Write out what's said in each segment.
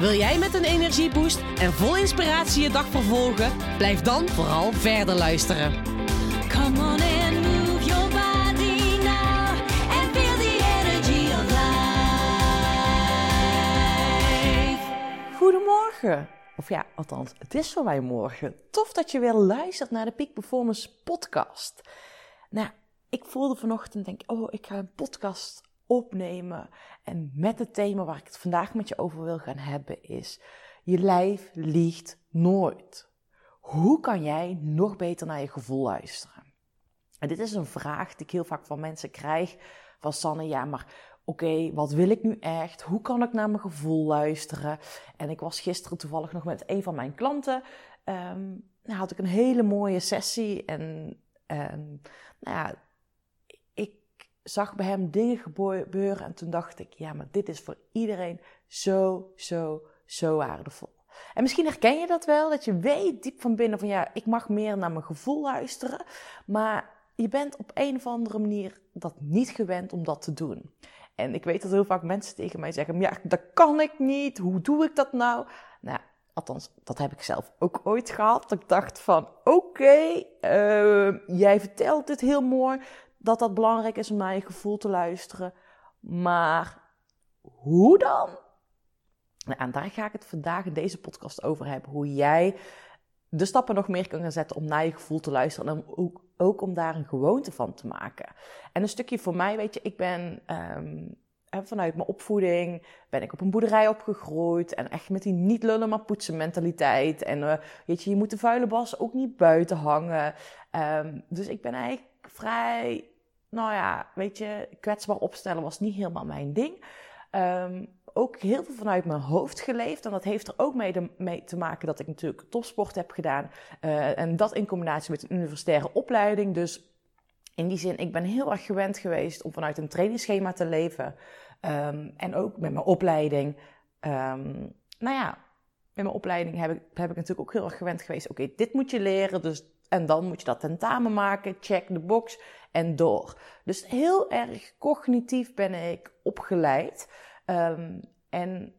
Wil jij met een energieboost en vol inspiratie je dag vervolgen? Blijf dan vooral verder luisteren. Come on and move your body now and feel the energy of life. Goedemorgen. Of ja, althans, het is voor mij morgen. Tof dat je weer luistert naar de Peak Performance podcast. Nou, ik voelde vanochtend, denk oh, ik ga een podcast opnemen. En met het thema waar ik het vandaag met je over wil gaan hebben is... Je lijf liegt nooit. Hoe kan jij nog beter naar je gevoel luisteren? En dit is een vraag die ik heel vaak van mensen krijg. Van Sanne, ja, maar oké, wat wil ik nu echt? Hoe kan ik naar mijn gevoel luisteren? En ik was gisteren toevallig nog met een van mijn klanten. Ehm, nou, had ik een hele mooie sessie. En ehm, nou ja, zag bij hem dingen gebeuren. En toen dacht ik, ja, maar dit is voor iedereen zo, zo, zo waardevol. En misschien herken je dat wel, dat je weet diep van binnen van ja, ik mag meer naar mijn gevoel luisteren. Maar je bent op een of andere manier dat niet gewend om dat te doen. En ik weet dat heel vaak mensen tegen mij zeggen: Ja, dat kan ik niet. Hoe doe ik dat nou? Nou, althans, dat heb ik zelf ook ooit gehad. Ik dacht: van oké, eh, jij vertelt dit heel mooi. Dat dat belangrijk is om naar je gevoel te luisteren. Maar hoe dan? Nou, en daar ga ik het vandaag in deze podcast over hebben. Hoe jij de stappen nog meer kan gaan zetten om naar je gevoel te luisteren. En ook, ook om daar een gewoonte van te maken. En een stukje voor mij, weet je, ik ben ehm, vanuit mijn opvoeding ben ik op een boerderij opgegroeid. En echt met die niet lullen maar poetsen mentaliteit. En uh, weet je, je moet de vuile was ook niet buiten hangen. Um, dus ik ben eigenlijk vrij, nou ja, weet je, kwetsbaar opstellen was niet helemaal mijn ding. Um, ook heel veel vanuit mijn hoofd geleefd. En dat heeft er ook mee, te maken dat ik natuurlijk topsport heb gedaan. Uh, en dat in combinatie met een universitaire opleiding. Dus in die zin, ik ben heel erg gewend geweest om vanuit een trainingsschema te leven. Um, en ook met mijn opleiding. Um, nou ja, met mijn opleiding heb ik, heb ik natuurlijk ook heel erg gewend geweest. Oké, dit moet je leren. Dus, en dan moet je dat tentamen maken. Check de box en door. Dus heel erg cognitief ben ik opgeleid. Um, en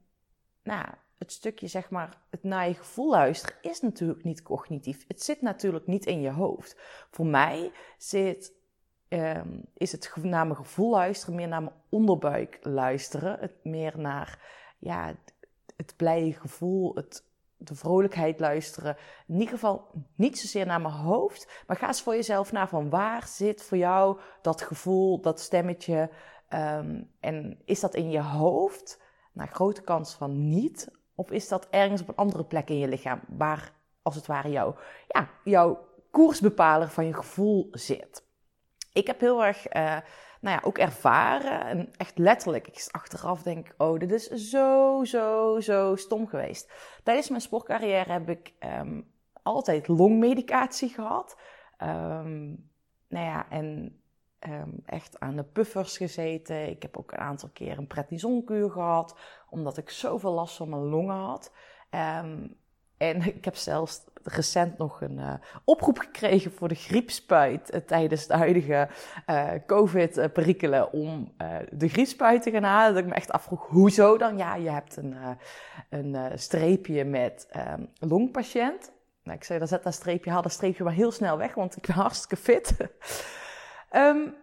nou, het stukje, zeg maar, het naar je gevoel luisteren is natuurlijk niet cognitief. Het zit natuurlijk niet in je hoofd. Voor mij zit, um, is het naar mijn gevoel luisteren meer naar mijn onderbuik luisteren. Het meer naar ja, het blije gevoel, het, de vrolijkheid luisteren. In ieder geval niet zozeer naar mijn hoofd, maar ga eens voor jezelf naar van waar zit voor jou dat gevoel, dat stemmetje. Um, en is dat in je hoofd? Nou, grote kans van niet. Of is dat ergens op een andere plek in je lichaam, waar als het ware jouw, ja, jouw koersbepaler van je gevoel zit? Ik heb heel erg, uh, nou ja, ook ervaren en echt letterlijk, ik achteraf denk, oh, dit is zo, zo, zo stom geweest. Tijdens mijn sportcarrière heb ik um, altijd longmedicatie gehad. Um, nou ja, en um, echt aan de puffers gezeten. Ik heb ook een aantal keer een prednisonkuur gehad, omdat ik zoveel last van mijn longen had. En ik heb zelfs recent nog een uh, oproep gekregen voor de griepspuit uh, tijdens de huidige uh, COVID-perikelen om de griepspuit te gaan halen. Dat ik me echt afvroeg, hoezo dan? Ja, je hebt een, een streepje met um, longpatiënt. Nou, ik zei, dan zet dat streepje, haal dat streepje maar heel snel weg, want ik ben hartstikke fit. Um,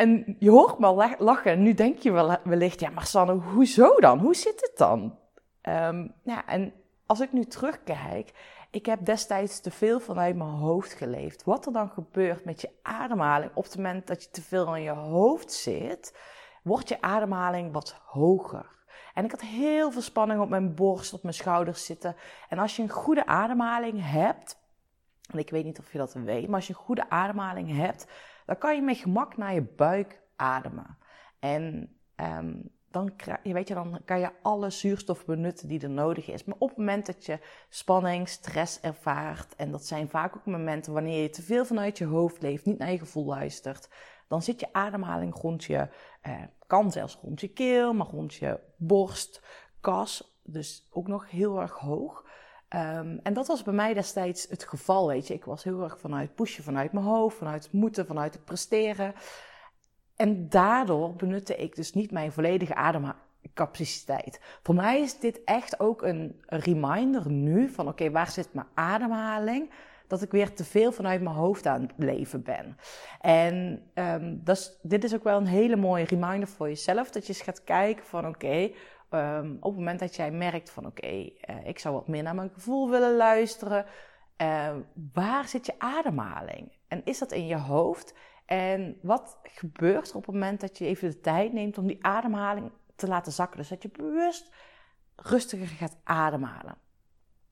en je hoort me lachen. En nu denk je wel, wellicht, ja, maar Sanne, hoezo dan? Hoe zit het dan? Um, ja, en als ik nu terugkijk, ik heb destijds te veel vanuit mijn hoofd geleefd. Wat er dan gebeurt met je ademhaling op het moment dat je te veel aan je hoofd zit, wordt je ademhaling wat hoger. En ik had heel veel spanning op mijn borst, op mijn schouders zitten. En als je een goede ademhaling hebt, en ik weet niet of je dat weet, maar als je een goede ademhaling hebt, dan kan je met gemak naar je buik ademen. En um, dan, weet je, dan kan je alle zuurstof benutten die er nodig is. Maar op het moment dat je spanning, stress ervaart, en dat zijn vaak ook momenten wanneer je te veel vanuit je hoofd leeft, niet naar je gevoel luistert, dan zit je ademhaling rond je, eh, kan zelfs rond je keel, maar rond je borst, kas, dus ook nog heel erg hoog. Ehm, en dat was bij mij destijds het geval, weet je. Ik was heel erg vanuit pushen, vanuit mijn hoofd, vanuit het moeten, vanuit het presteren. En daardoor benutte ik dus niet mijn volledige ademcapaciteit. Voor mij is dit echt ook een reminder nu van oké, waar zit mijn ademhaling? Dat ik weer te veel vanuit mijn hoofd aan het leven ben. En ehm, dit is ook wel een hele mooie reminder voor jezelf. Dat je eens gaat kijken van oké, ehm, op het moment dat jij merkt van oké, eh, ik zou wat meer naar mijn gevoel willen luisteren. eh, waar zit je ademhaling? En is dat in je hoofd? En wat gebeurt er op het moment dat je even de tijd neemt om die ademhaling te laten zakken? Dus dat je bewust rustiger gaat ademhalen.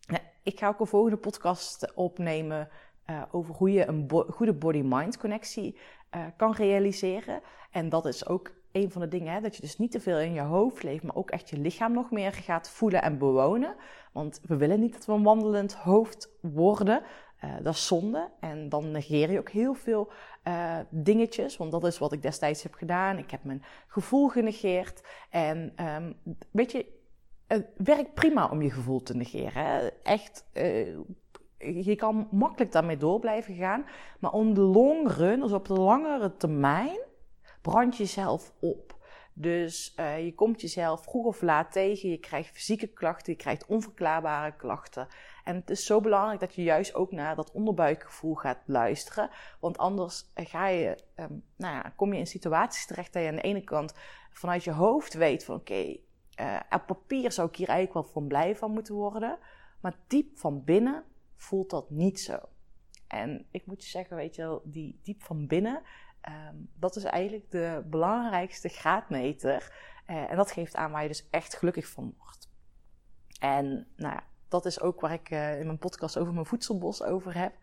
Nou, ik ga ook een volgende podcast opnemen eh, over hoe je een goede body-mind connectie eh, kan realiseren. En dat is ook een van de dingen, hè, dat je dus niet te veel in je hoofd leeft, maar ook echt je lichaam nog meer gaat voelen en bewonen. Want we willen niet dat we een wandelend hoofd worden. Eh, dat is zonde. En dan negeer je ook heel veel eh, dingetjes. Want dat is wat ik destijds heb gedaan. Ik heb mijn gevoel genegeerd. En ehm, weet je, het werkt prima om je gevoel te negeren. Hè? Echt, eh, je kan makkelijk daarmee door blijven gaan. Maar on the long run, dus op de langere termijn, brand je jezelf op. Dus eh, je komt jezelf vroeg of laat tegen. Je krijgt fysieke klachten, je krijgt onverklaarbare klachten. En het is zo belangrijk dat je juist ook naar dat onderbuikgevoel gaat luisteren. Want anders eh, ga je, ehm, nou ja, kom je in situaties terecht dat je aan de ene kant vanuit je hoofd weet van oké, eh, op papier zou ik hier eigenlijk wel van blij van moeten worden. Maar diep van binnen voelt dat niet zo. En ik moet je zeggen, weet je wel, die diep van binnen, ehm, dat is eigenlijk de belangrijkste graadmeter. Eh, en dat geeft aan waar je dus echt gelukkig van wordt. En nou ja, dat is ook waar ik eh, in mijn podcast over mijn voedselbos over heb.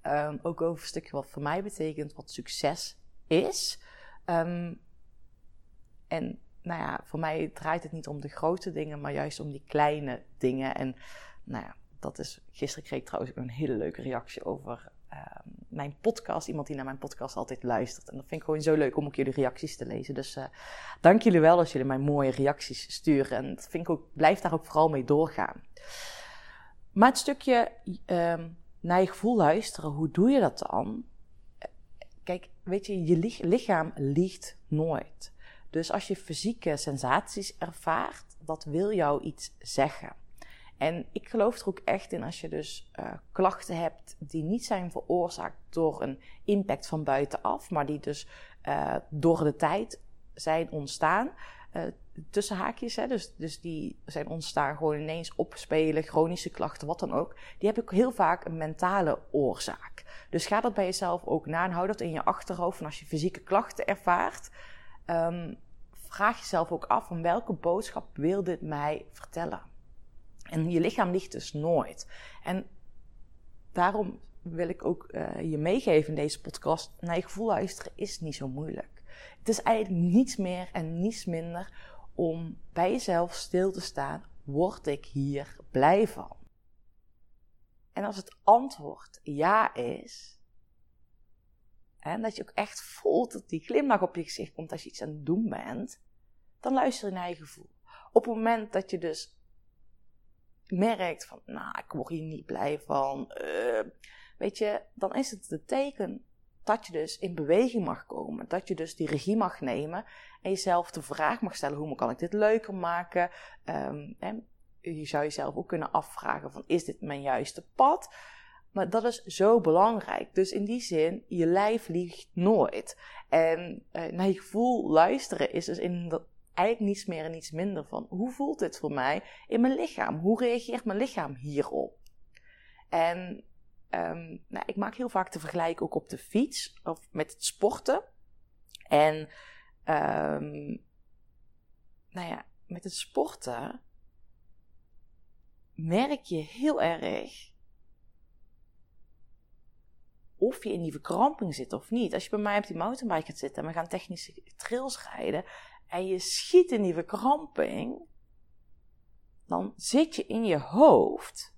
Ehm, ook over een stukje wat voor mij betekent wat succes is. Ehm, en nou ja, voor mij draait het niet om de grote dingen, maar juist om die kleine dingen. En nou ja, dat is. Gisteren kreeg ik trouwens een hele leuke reactie over mijn podcast. Iemand die naar mijn podcast altijd luistert. En dat vind ik gewoon zo leuk om ook jullie reacties te lezen. Dus eh, dank jullie wel als jullie mij mooie reacties sturen. En dat vind ik ook, blijf daar ook vooral mee doorgaan. Maar het stukje ehm, naar je gevoel luisteren, hoe doe je dat dan? Kijk, weet je, je lich- lichaam liegt nooit. Dus als je fysieke sensaties ervaart, dat wil jou iets zeggen. En ik geloof er ook echt in als je dus eh, klachten hebt die niet zijn veroorzaakt door een impact van buitenaf, maar die dus eh, door de tijd zijn ontstaan. eh, tussen haakjes, hè, dus, dus die zijn ontstaan gewoon ineens opspelen, chronische klachten, wat dan ook. Die hebben ook heel vaak een mentale oorzaak. Dus ga dat bij jezelf ook na en hou dat in je achterhoofd. En als je fysieke klachten ervaart, ehm, vraag jezelf ook af van welke boodschap wil dit mij vertellen? En je lichaam ligt dus nooit. En daarom wil ik ook eh, je meegeven in deze podcast. Naar je gevoel luisteren is niet zo moeilijk. Het is eigenlijk niets meer en niets minder om bij jezelf stil te staan. Word ik hier blij van? En als het antwoord ja is, en dat je ook echt voelt dat die glimlach op je gezicht komt als je iets aan het doen bent, dan luister je naar je gevoel. Op het moment dat je dus merkt van, nou, ik word hier niet blij van, eh, weet je, dan is het het teken dat je dus in beweging mag komen. Dat je dus die regie mag nemen en jezelf de vraag mag stellen, hoe kan ik dit leuker maken? Ehm, hè, je zou jezelf ook kunnen afvragen van, is dit mijn juiste pad? Maar dat is zo belangrijk. Dus in die zin, je lijf liegt nooit. En eh, naar je gevoel luisteren is dus in eigenlijk niets meer en niets minder van hoe voelt dit voor mij in mijn lichaam? Hoe reageert mijn lichaam hierop? En ehm, nou, ik maak heel vaak de vergelijking ook op de fiets of met het sporten. En ehm, nou ja, met het sporten merk je heel erg of je in die verkramping zit of niet. Als je bij mij op die mountainbike gaat zitten en we gaan technische trails rijden en je schiet in die verkramping, dan zit je in je hoofd.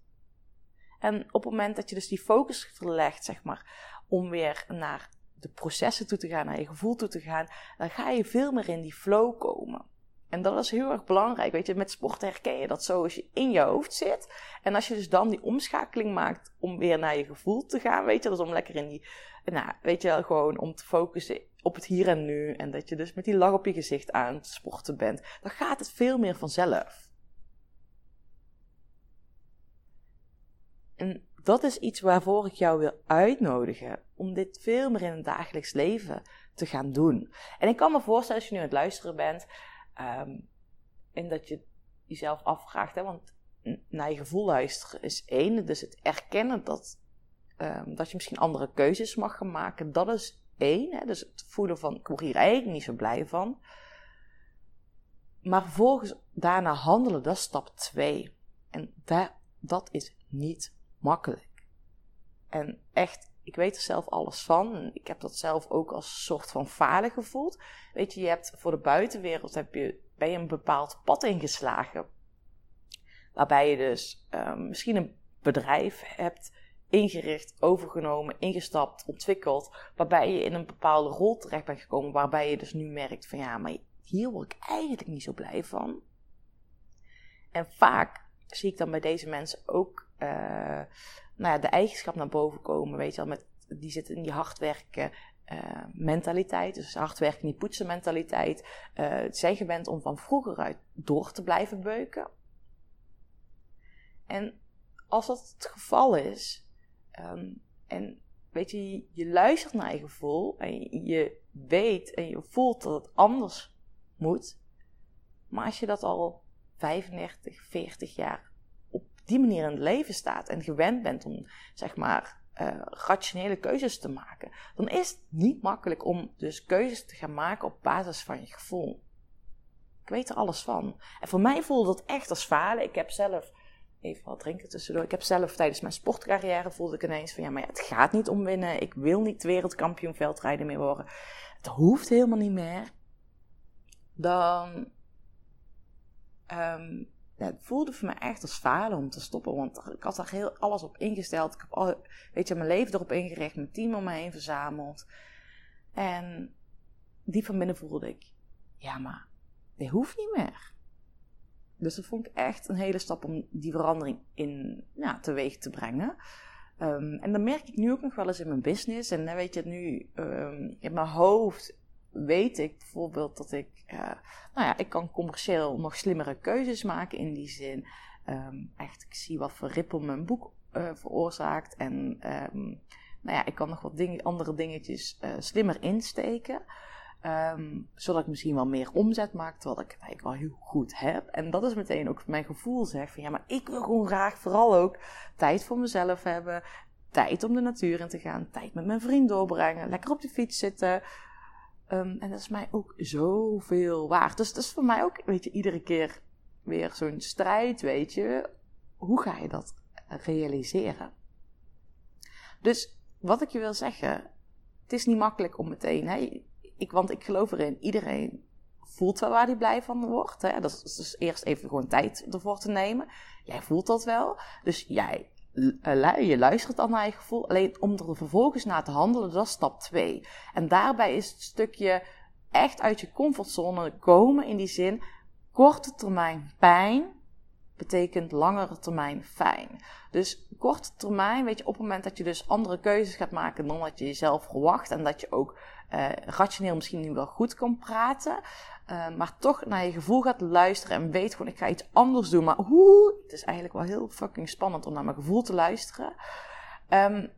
En op het moment dat je dus die focus verlegt, zeg maar, om weer naar de processen toe te gaan, naar je gevoel toe te gaan, dan ga je veel meer in die flow komen. En dat is heel erg belangrijk. Weet je, met sport herken je dat zo als je in je hoofd zit. En als je dus dan die omschakeling maakt om weer naar je gevoel te gaan, weet je, dus om lekker in die, nou, weet je wel, gewoon om te focussen op het hier en nu. En dat je dus met die lach op je gezicht aan het sporten bent. Dan gaat het veel meer vanzelf. En dat is iets waarvoor ik jou wil uitnodigen om dit veel meer in het dagelijks leven te gaan doen. En ik kan me voorstellen als je nu aan het luisteren bent ehm, en dat je jezelf afvraagt, hè, want naar je gevoel luisteren is één, dus het erkennen dat, ehm, dat je misschien andere keuzes mag gaan maken, dat is Hè, dus het voelen van ik word hier eigenlijk niet zo blij van. Maar vervolgens daarna handelen, dat is stap twee. En daar, dat is niet makkelijk. En echt, ik weet er zelf alles van. Ik heb dat zelf ook als soort van falen gevoeld. Weet je, je hebt voor de buitenwereld heb je, ben een bepaald pad ingeslagen. Waarbij je dus um, misschien een bedrijf hebt ingericht, overgenomen, ingestapt, ontwikkeld. Waarbij je in een bepaalde rol terecht bent gekomen. Waarbij je dus nu merkt van ja, maar hier word ik eigenlijk niet zo blij van. En vaak zie ik dan bij deze mensen ook uh, nou ja, de eigenschap naar boven komen. Weet je wel, met, die zitten in die hard werken uh, mentaliteit. Dus hard werken, niet poetsen mentaliteit. Uh, zijn gewend om van vroeger uit door te blijven beuken. En als dat het geval is, um, en weet je, je luistert naar je gevoel en je weet en je voelt dat het anders moet. Maar als je dat al 35, 40 jaar die manier in het leven staat en gewend bent om, zeg maar, uh, rationele keuzes te maken, dan is het niet makkelijk om dus keuzes te gaan maken op basis van je gevoel. Ik weet er alles van. En voor mij voelde dat echt als falen. Ik heb zelf, even wat drinken tussendoor, ik heb zelf tijdens mijn sportcarrière voelde ik ineens van ja, maar ja, het gaat niet om winnen. Ik wil niet wereldkampioen veldrijden meer worden. Het hoeft helemaal niet meer. Dan um, het voelde voor mij echt als falen om te stoppen. Want ik had daar heel alles op ingesteld. Ik heb al, weet je, mijn leven erop ingericht, mijn team om me heen verzameld. En die van binnen voelde ik, ja, maar dit hoeft niet meer. Dus dat vond ik echt een hele stap om die verandering in ja, teweeg te brengen. Um, en dan merk ik nu ook nog wel eens in mijn business. En dan weet je, nu um, in mijn hoofd weet ik bijvoorbeeld dat ik, uh, nou ja, ik kan commercieel nog slimmere keuzes maken in die zin. Um, echt, ik zie wat voor rippel mijn boek uh, veroorzaakt. En nou ja, ik kan nog wat andere dingetjes uh, slimmer insteken. Um, zodat ik misschien wel meer omzet maak, terwijl ik het eigenlijk wel heel goed heb. En dat is meteen ook mijn gevoel, zeg van ja, maar ik wil gewoon graag vooral ook tijd voor mezelf hebben. Tijd om de natuur in te gaan, tijd met mijn vriend doorbrengen, lekker op de fiets zitten, Um, en dat is mij ook zoveel waard. Dus dat is voor mij ook, weet je, iedere keer weer zo'n strijd, weet je. Hoe ga je dat realiseren? Dus wat ik je wil zeggen, het is niet makkelijk om meteen, hè, ik, want ik geloof erin, iedereen voelt wel waar hij blij van wordt. Hè? Dat is dus eerst even gewoon tijd ervoor te nemen. Jij voelt dat wel. Dus jij eh, je luistert dan naar je gevoel. Alleen om er vervolgens naar te handelen, dat is stap 2. En daarbij is het stukje echt uit je comfortzone komen in die zin. Korte termijn pijn betekent langere termijn fijn. Dus korte termijn, weet je, op het moment dat je dus andere keuzes gaat maken dan dat je jezelf verwacht. En dat je ook uh, rationeel misschien niet wel goed kan praten. Uh, maar toch naar je gevoel gaat luisteren en weet gewoon, ik ga iets anders doen. Maar hoe? Het is eigenlijk wel heel fucking spannend om naar mijn gevoel te luisteren. Um,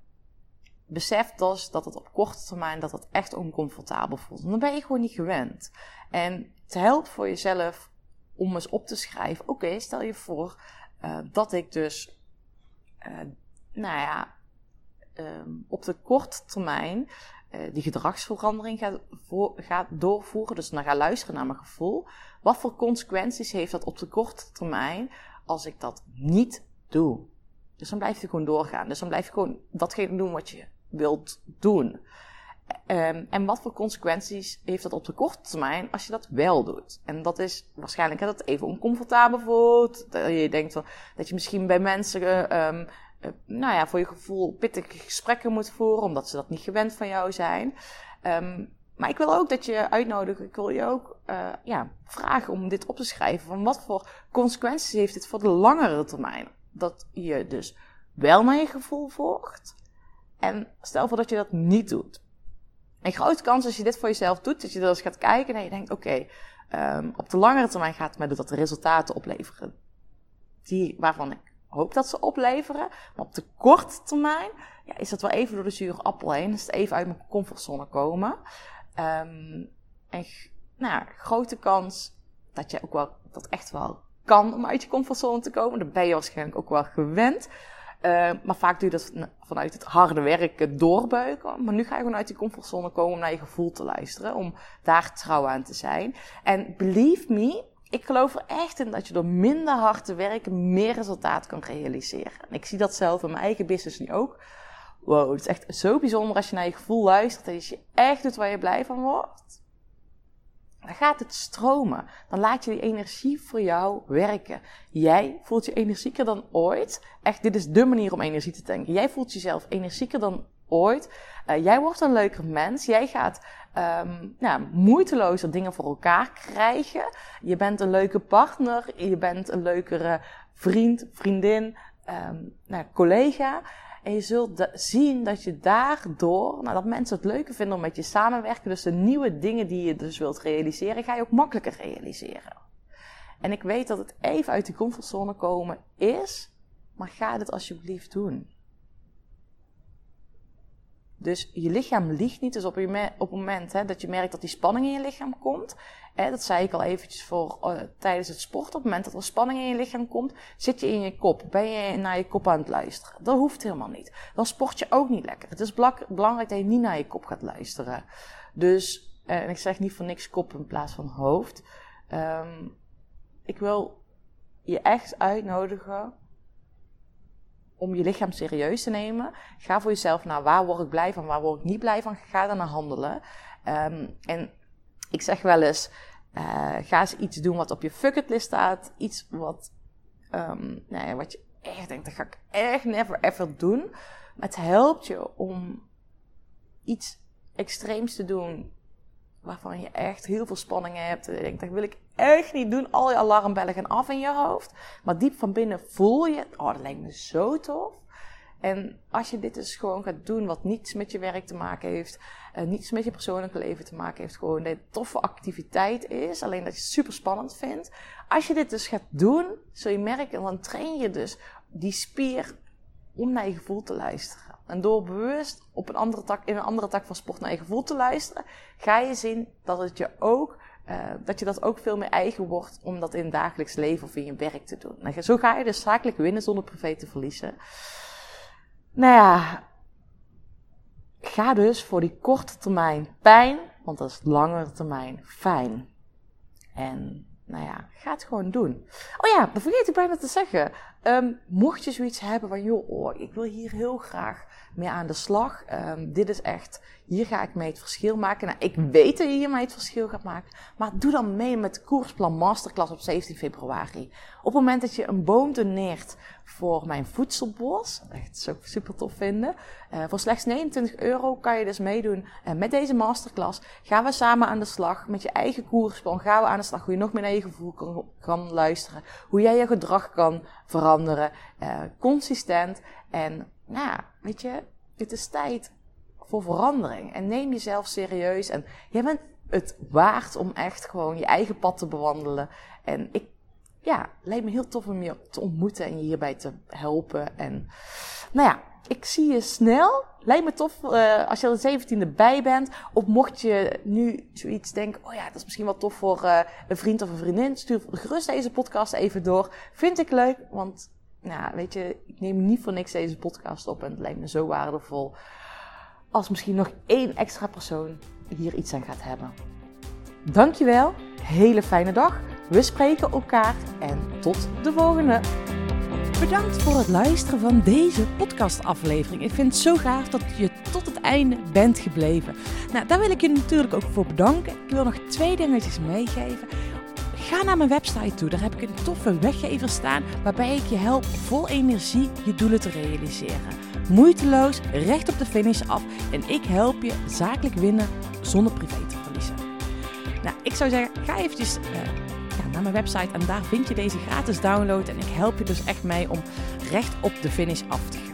besef dus dat het op korte termijn dat het echt oncomfortabel voelt. En dan ben je gewoon niet gewend. En het helpt voor jezelf om eens op te schrijven. Oké, stel je voor uh, dat ik dus, uh, nou ja, um, op de korte termijn die gedragsverandering gaat, voor, gaat doorvoeren. Dus dan ga luisteren naar mijn gevoel. Wat voor consequenties heeft dat op de korte termijn als ik dat niet doe? Dus dan blijf je gewoon doorgaan. Dus dan blijf je gewoon datgene doen wat je wilt doen. Ehm, en wat voor consequenties heeft dat op de korte termijn als je dat wel doet? En dat is waarschijnlijk dat het even oncomfortabel voelt. Dat je denkt van, dat je misschien bij mensen, ehm, eh, nou ja, voor je gevoel pittige gesprekken moet voeren, omdat ze dat niet gewend van jou zijn. Ehm, maar ik wil ook dat je uitnodigen, ik wil je ook uh, ja, vragen om dit op te schrijven. Van wat voor consequenties heeft dit voor de langere termijn? Dat je dus wel naar je gevoel volgt. En stel voor dat je dat niet doet. Een grote kans als je dit voor jezelf doet, dat je er eens gaat kijken en je denkt, oké, um, op de langere termijn gaat mij dat resultaten opleveren. Die, waarvan ik hoop dat ze opleveren. Maar op de korte termijn ja, is dat wel even door de zure appel heen. Is het even uit mijn comfortzone komen. Um, en nou grote kans dat je ook wel dat echt wel kan om uit je comfortzone te komen. Dat ben je waarschijnlijk ook wel gewend. Uh, maar vaak doe je dat vanuit het harde werken doorbeuken. Maar nu ga je gewoon uit die comfortzone komen om naar je gevoel te luisteren. Om daar trouw aan te zijn. En believe me, ik geloof er echt in dat je door minder hard te werken meer resultaat kan realiseren. En ik zie dat zelf in mijn eigen business nu ook. Wow, het is echt zo bijzonder als je naar je gevoel luistert. En als je echt doet waar je blij van wordt. Dan gaat het stromen. Dan laat je die energie voor jou werken. Jij voelt je energieker dan ooit. Echt, dit is de manier om energie te tanken. Jij voelt jezelf energieker dan ooit. Uh, jij wordt een leuker mens. Jij gaat um, nou, moeitelozer dingen voor elkaar krijgen. Je bent een leuke partner. Je bent een leukere vriend, vriendin, um, nou, collega. En je zult zien dat je daardoor, nou, dat mensen het leuker vinden om met je samenwerken. Dus de nieuwe dingen die je dus wilt realiseren, ga je ook makkelijker realiseren. En ik weet dat het even uit de comfortzone komen is, maar ga dit alsjeblieft doen. Dus je lichaam liegt niet. Dus op, je op het moment hè, dat je merkt dat die spanning in je lichaam komt. Hè, dat zei ik al eventjes voor, uh, tijdens het sporten. Op het moment dat er spanning in je lichaam komt, zit je in je kop. Ben je naar je kop aan het luisteren. Dat hoeft helemaal niet. Dan sport je ook niet lekker. Het is belangrijk dat je niet naar je kop gaat luisteren. Dus, uh, en ik zeg niet voor niks kop in plaats van hoofd. Um, ik wil je echt uitnodigen om je lichaam serieus te nemen. Ga voor jezelf naar waar word ik blij van, waar word ik niet blij van. Ga naar handelen. Um, en ik zeg wel eens, uh, ga eens iets doen wat op je bucketlist staat. Iets wat, um, nou wat je echt denkt, dat ga ik echt never ever doen. Maar het helpt je om iets extreems te doen waarvan je echt heel veel spanningen hebt. En je denkt, dat wil ik echt niet doen. Al je alarmbellen gaan af in je hoofd. Maar diep van binnen voel je, oh, dat lijkt me zo tof. En als je dit dus gewoon gaat doen, wat niets met je werk te maken heeft, uh, niets met je persoonlijke leven te maken heeft, gewoon een toffe activiteit is, alleen dat je het super spannend vindt. Als je dit dus gaat doen, zul je merken, dan train je dus die spier om naar je gevoel te luisteren. En door bewust op een andere tak, in een andere tak van sport naar je gevoel te luisteren, ga je zien dat het je ook, uh, dat je dat ook veel meer eigen wordt om dat in het dagelijks leven of in je werk te doen. En zo ga je dus zakelijk winnen zonder privé te verliezen. Nou ja, ga dus voor die korte termijn pijn, want dat is langere termijn fijn. En nou ja, ga het gewoon doen. Oh ja, dat vergeet ik bijna te zeggen. Um, mocht je zoiets hebben van, joh, oh, ik wil hier heel graag mee aan de slag. Um, dit is echt, hier ga ik mee het verschil maken. Nou, ik weet dat je hiermee het verschil gaat maken. Maar doe dan mee met koersplan masterclass op 17 februari. Op het moment dat je een boom doneert voor mijn voedselbos, echt zou ik super tof vinden. Uh, voor slechts 29 euro kan je dus meedoen uh, met deze masterclass. Gaan we samen aan de slag met je eigen koersplan. Gaan we aan de slag hoe je nog meer naar je gevoel kan, luisteren. Hoe jij je gedrag kan veranderen. Uh, consistent. En nou ja, weet je, het is tijd voor verandering. En neem jezelf serieus. En jij bent het waard om echt gewoon je eigen pad te bewandelen. En ik, ja, lijkt me heel tof om je te ontmoeten en je hierbij te helpen. En nou ja, ik zie je snel. Lijkt me tof uh, als je er de 17e bij bent. Of mocht je nu zoiets denken, oh ja, dat is misschien wel tof voor uh, een vriend of een vriendin. Stuur gerust deze podcast even door. Vind ik leuk, want nou, weet je, ik neem niet voor niks deze podcast op. En het lijkt me zo waardevol als misschien nog één extra persoon hier iets aan gaat hebben. Dankjewel, hele fijne dag. We spreken elkaar en tot de volgende. bedankt voor het luisteren van deze podcastaflevering. Ik vind het zo gaaf dat je tot het einde bent gebleven. Nou, daar wil ik je natuurlijk ook voor bedanken. Ik wil nog twee dingetjes meegeven. Ga naar mijn website toe. Daar heb ik een toffe weggever staan waarbij ik je help vol energie je doelen te realiseren. Moeiteloos, recht op de finish af en ik help je zakelijk winnen zonder privé te verliezen. Nou, ik zou zeggen, ga eventjes eh, naar mijn website en daar vind je deze gratis download. En ik help je dus echt mee om recht op de finish af te gaan.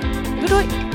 ブロイ